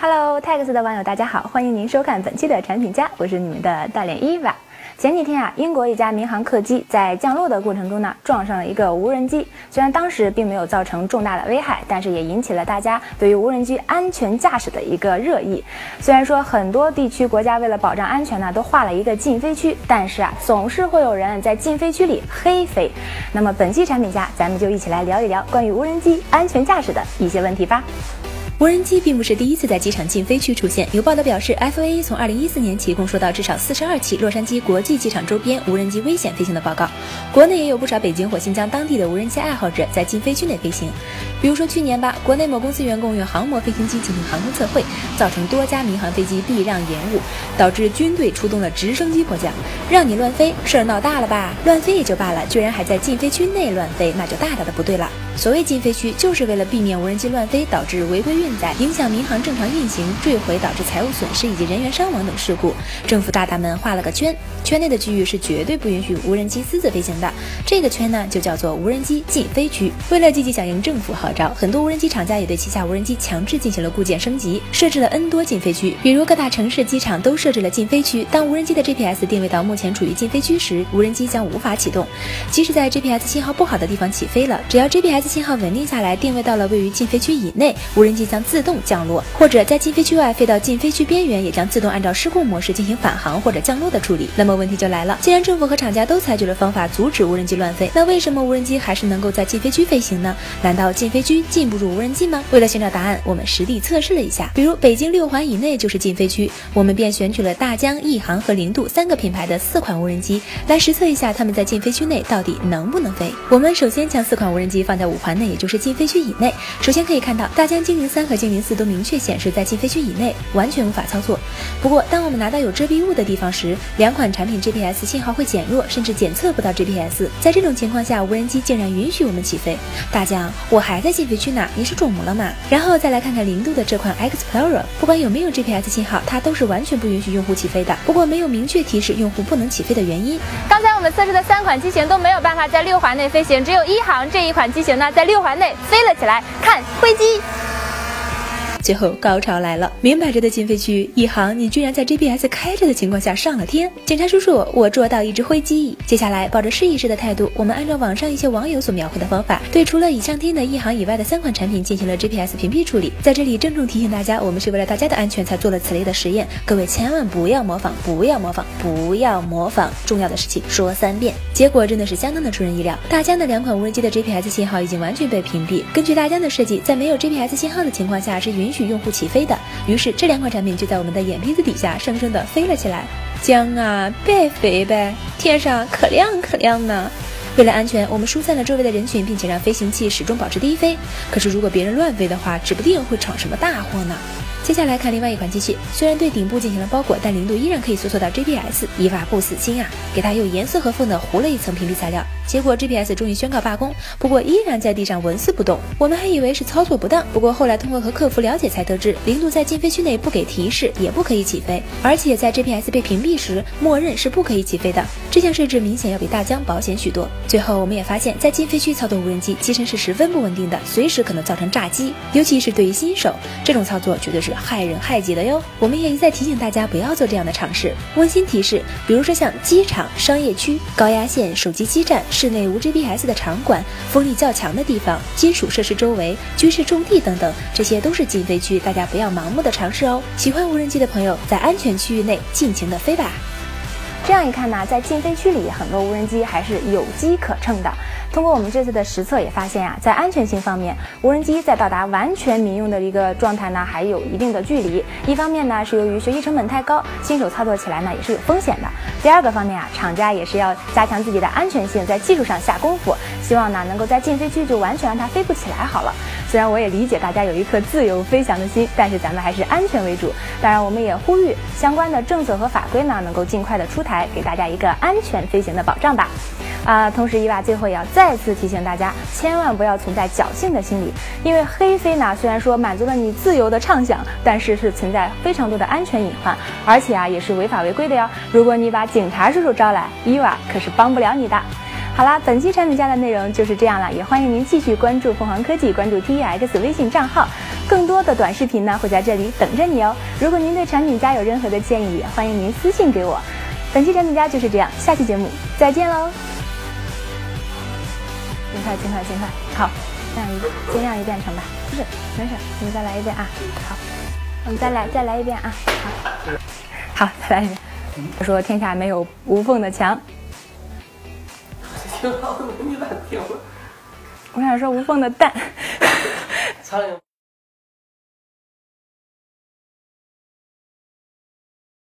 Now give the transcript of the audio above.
Hello，Tax 的网友大家好，欢迎您收看本期的产品家，我是你们的大脸伊娃。前几天啊，英国一家民航客机在降落的过程中呢，撞上了一个无人机。虽然当时并没有造成重大的危害，但是也引起了大家对于无人机安全驾驶的一个热议。虽然说很多地区国家为了保障安全呢，都划了一个禁飞区，但是啊，总是会有人在禁飞区里黑飞。那么本期产品家，咱们就一起来聊一聊关于无人机安全驾驶的一些问题吧。无人机并不是第一次在机场禁飞区出现。有报道表示，FAA 从2014年起共收到至少42起洛杉矶国际机场周边无人机危险飞行的报告。国内也有不少北京或新疆当地的无人机爱好者在禁飞区内飞行。比如说去年吧，国内某公司员工用航模飞行机进行航空测绘，造成多家民航飞机避让延误，导致军队出动了直升机迫降。让你乱飞，事儿闹大了吧？乱飞也就罢了，居然还在禁飞区内乱飞，那就大大的不对了。所谓禁飞区，就是为了避免无人机乱飞导致违规运载，影响民航正常运行，坠毁导致财务损失以及人员伤亡等事故。政府大大们画了个圈，圈内的区域是绝对不允许无人机私自飞行的。这个圈呢，就叫做无人机禁飞区。为了积极响应政府号号召，很多无人机厂家也对旗下无人机强制进行了固件升级，设置了 N 多禁飞区。比如各大城市机场都设置了禁飞区，当无人机的 GPS 定位到目前处于禁飞区时，无人机将无法启动。即使在 GPS 信号不好的地方起飞了，只要 GPS 信号稳定下来，定位到了位于禁飞区以内，无人机将自动降落；或者在禁飞区外飞到禁飞区边缘，也将自动按照失控模式进行返航或者降落的处理。那么问题就来了，既然政府和厂家都采取了方法阻止无人机乱飞，那为什么无人机还是能够在禁飞区飞行呢？难道禁飞飞区禁不住无人机吗？为了寻找答案，我们实地测试了一下，比如北京六环以内就是禁飞区，我们便选取了大疆、亿航和零度三个品牌的四款无人机来实测一下它们在禁飞区内到底能不能飞。我们首先将四款无人机放在五环内。也就是禁飞区以内，首先可以看到大疆精灵三和精灵四都明确显示在禁飞区以内，完全无法操作。不过，当我们拿到有遮蔽物的地方时，两款产品 GPS 信号会减弱，甚至检测不到 GPS。在这种情况下，无人机竟然允许我们起飞。大疆，我还在禁飞去哪，你是肿么了吗？然后再来看看零度的这款 Explorer，不管有没有 GPS 信号，它都是完全不允许用户起飞的。不过没有明确提示用户不能起飞的原因。刚才我们测试的三款机型都没有办法在六环内飞行，只有一航这一款机型呢，在六环。内飞了起来，看飞机。最后高潮来了，明摆着的禁飞区，一航你居然在 GPS 开着的情况下上了天！警察叔叔，我捉到一只灰机。接下来抱着试一试的态度，我们按照网上一些网友所描绘的方法，对除了已上天的一航以外的三款产品进行了 GPS 屏蔽处理。在这里郑重提醒大家，我们是为了大家的安全才做了此类的实验，各位千万不要模仿，不要模仿，不要模仿！重要的事情说三遍。结果真的是相当的出人意料，大疆的两款无人机的 GPS 信号已经完全被屏蔽。根据大疆的设计，在没有 GPS 信号的情况下是允许。许用户起飞的，于是这两款产品就在我们的眼皮子底下生生的飞了起来。江啊，别飞呗，天上可亮可亮呢。为了安全，我们疏散了周围的人群，并且让飞行器始终保持低飞。可是如果别人乱飞的话，指不定会闯什么大祸呢。接下来看另外一款机器，虽然对顶部进行了包裹，但零度依然可以搜索到 GPS。伊娃不死心啊，给它又严丝合缝的糊了一层屏蔽材料。结果 GPS 终于宣告罢工，不过依然在地上纹丝不动。我们还以为是操作不当，不过后来通过和客服了解才得知，零度在禁飞区内不给提示也不可以起飞，而且在 GPS 被屏蔽时，默认是不可以起飞的。这项设置明显要比大疆保险许多。最后我们也发现，在禁飞区操作无人机，机身是十分不稳定的，随时可能造成炸机，尤其是对于新手，这种操作绝对是。害人害己的哟！我们也一再提醒大家不要做这样的尝试。温馨提示：比如说像机场、商业区、高压线、手机基站、室内无 GPS 的场馆、风力较强的地方、金属设施周围、军事重地等等，这些都是禁飞区，大家不要盲目的尝试哦。喜欢无人机的朋友，在安全区域内尽情的飞吧。这样一看呢，在禁飞区里，很多无人机还是有机可乘的。通过我们这次的实测也发现呀，在安全性方面，无人机在到达完全民用的一个状态呢，还有一定的距离。一方面呢，是由于学习成本太高，新手操作起来呢也是有风险的。第二个方面啊，厂家也是要加强自己的安全性，在技术上下功夫，希望呢能够在禁飞区就完全让它飞不起来好了。虽然我也理解大家有一颗自由飞翔的心，但是咱们还是安全为主。当然，我们也呼吁相关的政策和法规呢能够尽快的出台，来给大家一个安全飞行的保障吧。啊，同时伊娃最后也要再次提醒大家，千万不要存在侥幸的心理，因为黑飞呢，虽然说满足了你自由的畅想，但是是存在非常多的安全隐患，而且啊也是违法违规的哟。如果你把警察叔叔招来，伊娃可是帮不了你的。好啦，本期产品家的内容就是这样了，也欢迎您继续关注凤凰科技，关注 T E X 微信账号，更多的短视频呢会在这里等着你哦。如果您对产品家有任何的建议，欢迎您私信给我。本期产品家就是这样，下期节目再见喽。尽快，尽快，尽快，好，这样一尽量一遍成吧，不是，没事，我们再来一遍啊，好，我们再来再来一遍啊，好，好，再来一遍。他说天下没有无缝的墙。挺好的，你咋听了？我想说无缝的蛋。苍蝇。